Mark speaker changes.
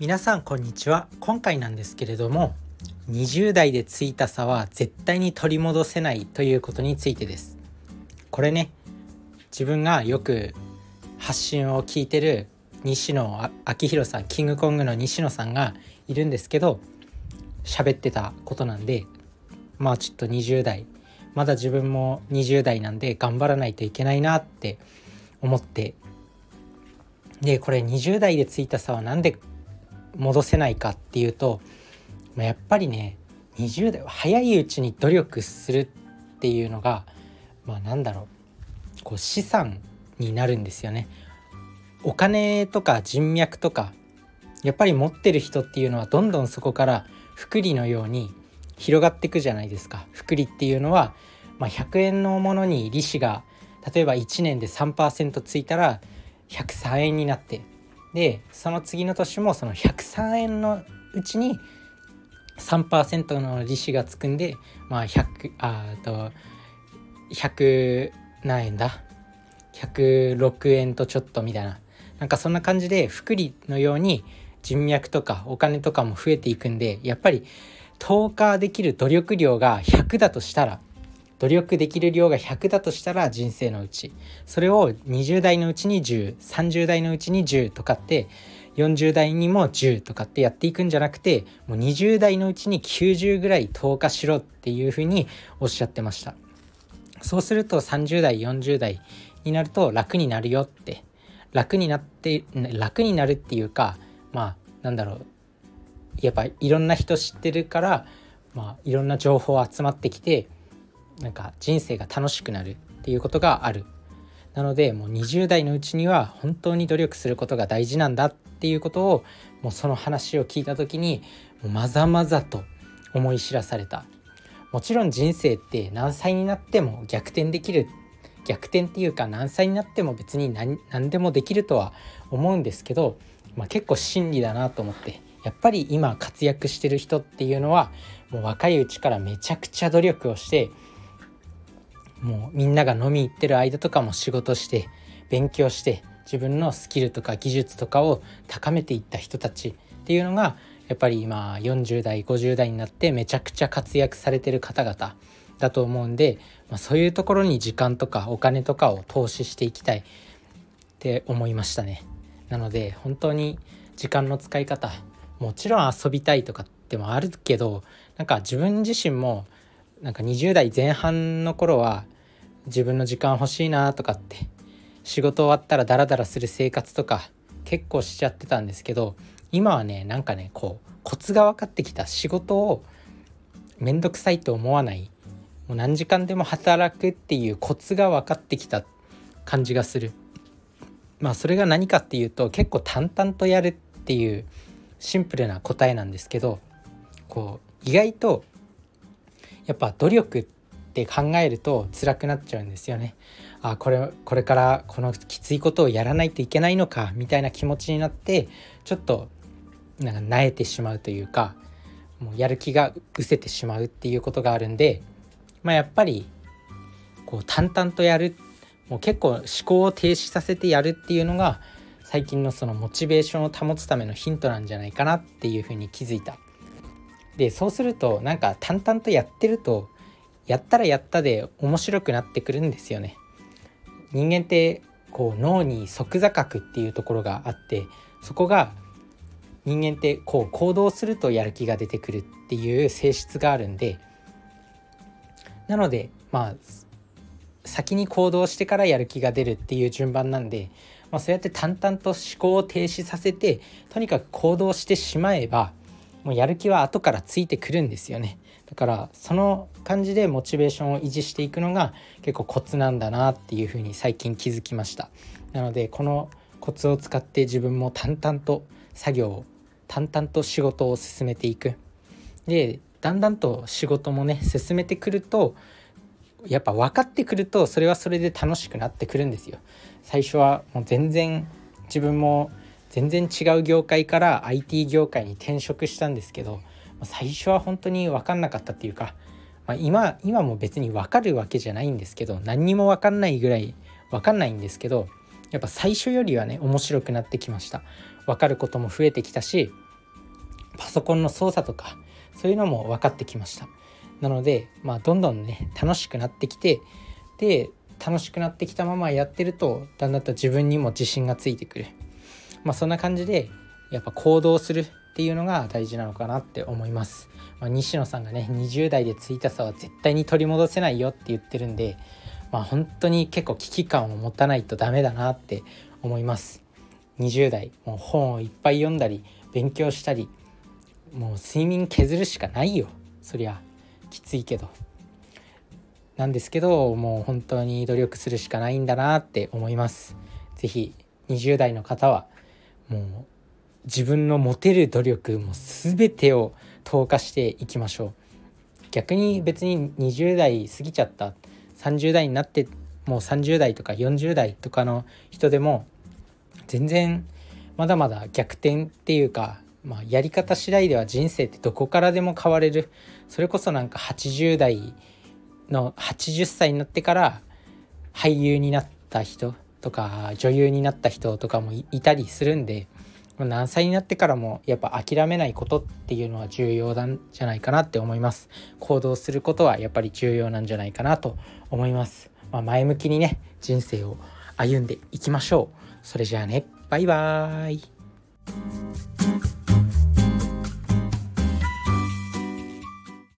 Speaker 1: 皆さんこんにちは。今回なんですけれども20代でついた差は絶対に取り戻せないということについてです。これね自分がよく発信を聞いてる西野昭弘さんキングコングの西野さんがいるんですけど喋ってたことなんでまあちょっと20代まだ自分も20代なんで頑張らないといけないなって思って。でこれ20代でついた差は何で戻せないかっていうとやっぱりね20代は早いうちに努力するっていうのがまあなんだろうこう資産になるんですよね。お金とか人脈とかやっぱり持ってる人っていうのはどんどんそこから福利のように広がっていくじゃないですか。福利っていうのは、まあ、100円のものに利子が例えば1年で3%ついたら103円になってでその次の年もその103円のうちに3%の利子がつくんでまあ100あと100何円だ？106円とちょっとみたいな。なんかそんな感じで福利のように人脈とかお金とかも増えていくんでやっぱり投下できる努力量が100だとしたら努力できる量が100だとしたら人生のうちそれを20代のうちに1030代のうちに10とかって40代にも10とかってやっていくんじゃなくてもう20代のうちに90ぐらい投下しろっていうふうにおっしゃってました。そうすると30代40代になると楽になるよって楽になって楽になるっていうかまあなんだろうやっぱいろんな人知ってるからまあいろんな情報集まってきてなんか人生が楽しくなるっていうことがある。なのでもう20代のうちには本当に努力することが大事なんだっていうことをもうその話を聞いた時にもうまざまざと思い知らされた。もちろん人生って何歳になっても逆転できる逆転っていうか何歳になっても別に何何でもできるとは思うんですけど、まあ、結構真理だなと思ってやっぱり今活躍してる人っていうのはもう若いうちからめちゃくちゃ努力をしてもうみんなが飲み行ってる間とかも仕事して勉強して自分のスキルとか技術とかを高めていった人たちっていうのがやっぱり今40代50代になってめちゃくちゃ活躍されてる方々だと思うんで、まあ、そういうところに時間とかお金とかを投資していきたいって思いましたね。なので本当に時間の使い方もちろん遊びたいとかってもあるけどなんか自分自身もなんか20代前半の頃は自分の時間欲しいなとかって仕事終わったらダラダラする生活とか結構しちゃってたんですけど今はねなんかねこうコツが分かってきた。仕事を面倒くさいと思わない。もう何時間でも働くっていうコツが分かってきた感じがする。まあそれが何かっていうと結構淡々とやるっていうシンプルな答えなんですけどこう意外とやっぱ努力ってって考えると辛くなっちゃうんですよね。あこれこれからこのきついことをやらないといけないのかみたいな気持ちになってちょっとなんか萎えてしまうというかもうやる気が失せてしまうっていうことがあるんで、まあ、やっぱりこう淡々とやるもう結構思考を停止させてやるっていうのが最近のそのモチベーションを保つためのヒントなんじゃないかなっていうふうに気づいた。でそうするとなんか淡々とやってるとやったらやったで面白くなってくるんですよね。人間ってこう脳に即座覚っていうところがあってそこが人間ってこう行動するとやる気が出てくるっていう性質があるんでなのでまあ先に行動してからやる気が出るっていう順番なんで、まあ、そうやって淡々と思考を停止させてとにかく行動してしまえばもうやる気は後からついてくるんですよねだからその感じでモチベーションを維持していくのが結構コツなんだなっていうふうに最近気づきました。なのでこのコツを使って自分も淡々と作業を淡々と仕事を進めていく。でだんだんと仕事もね進めてくるとやっぱ分かってくるとそれはそれで楽しくなってくるんですよ。最初はもう全然自分も全然違う業界から IT 業界に転職したんですけど最初は本当に分かんなかったっていうか、まあ、今今も別に分かるわけじゃないんですけど何にも分かんないぐらい分かんないんですけどやっぱ最初よりはね面白くなってきました。分かることも増えてきたしパソコンの操作とかそういうのも分かってきました。なのでまあどんどんね楽しくなってきてで楽しくなってきたままやってるとだんだんと自分にも自信がついてくる。まあそんな感じでやっぱ行動するっていうのが大事なのかなって思います、まあ、西野さんがね20代でついた差は絶対に取り戻せないよって言ってるんでまあ本当に結構危機感を持たないとダメだなって思います。20代もう本をいっぱい読んだり勉強したりもう睡眠削るしかないよ。そりゃきついけど。なんですけどもう本当に努力するしかないんだなって思います。是非20代の方はもう自分の持てる努力も全てを投下していきましょう。逆に別に20代過ぎちゃった30代になってもう30代とか40代とかの人でも全然まだまだ逆転っていうか、まあ、やり方次第では人生ってどこからでも変われる。それこそなんか80代の80歳になってから俳優になった人とか女優になった人とかもいたりするんで何歳になってからもやっぱ諦めないことっていうのは重要なんじゃないかなって思います。行動することはやっぱり重要なんじゃないかなと思います、まあ、前向きにね人生を歩んでいきましょう。それじゃあね。バイバーイ。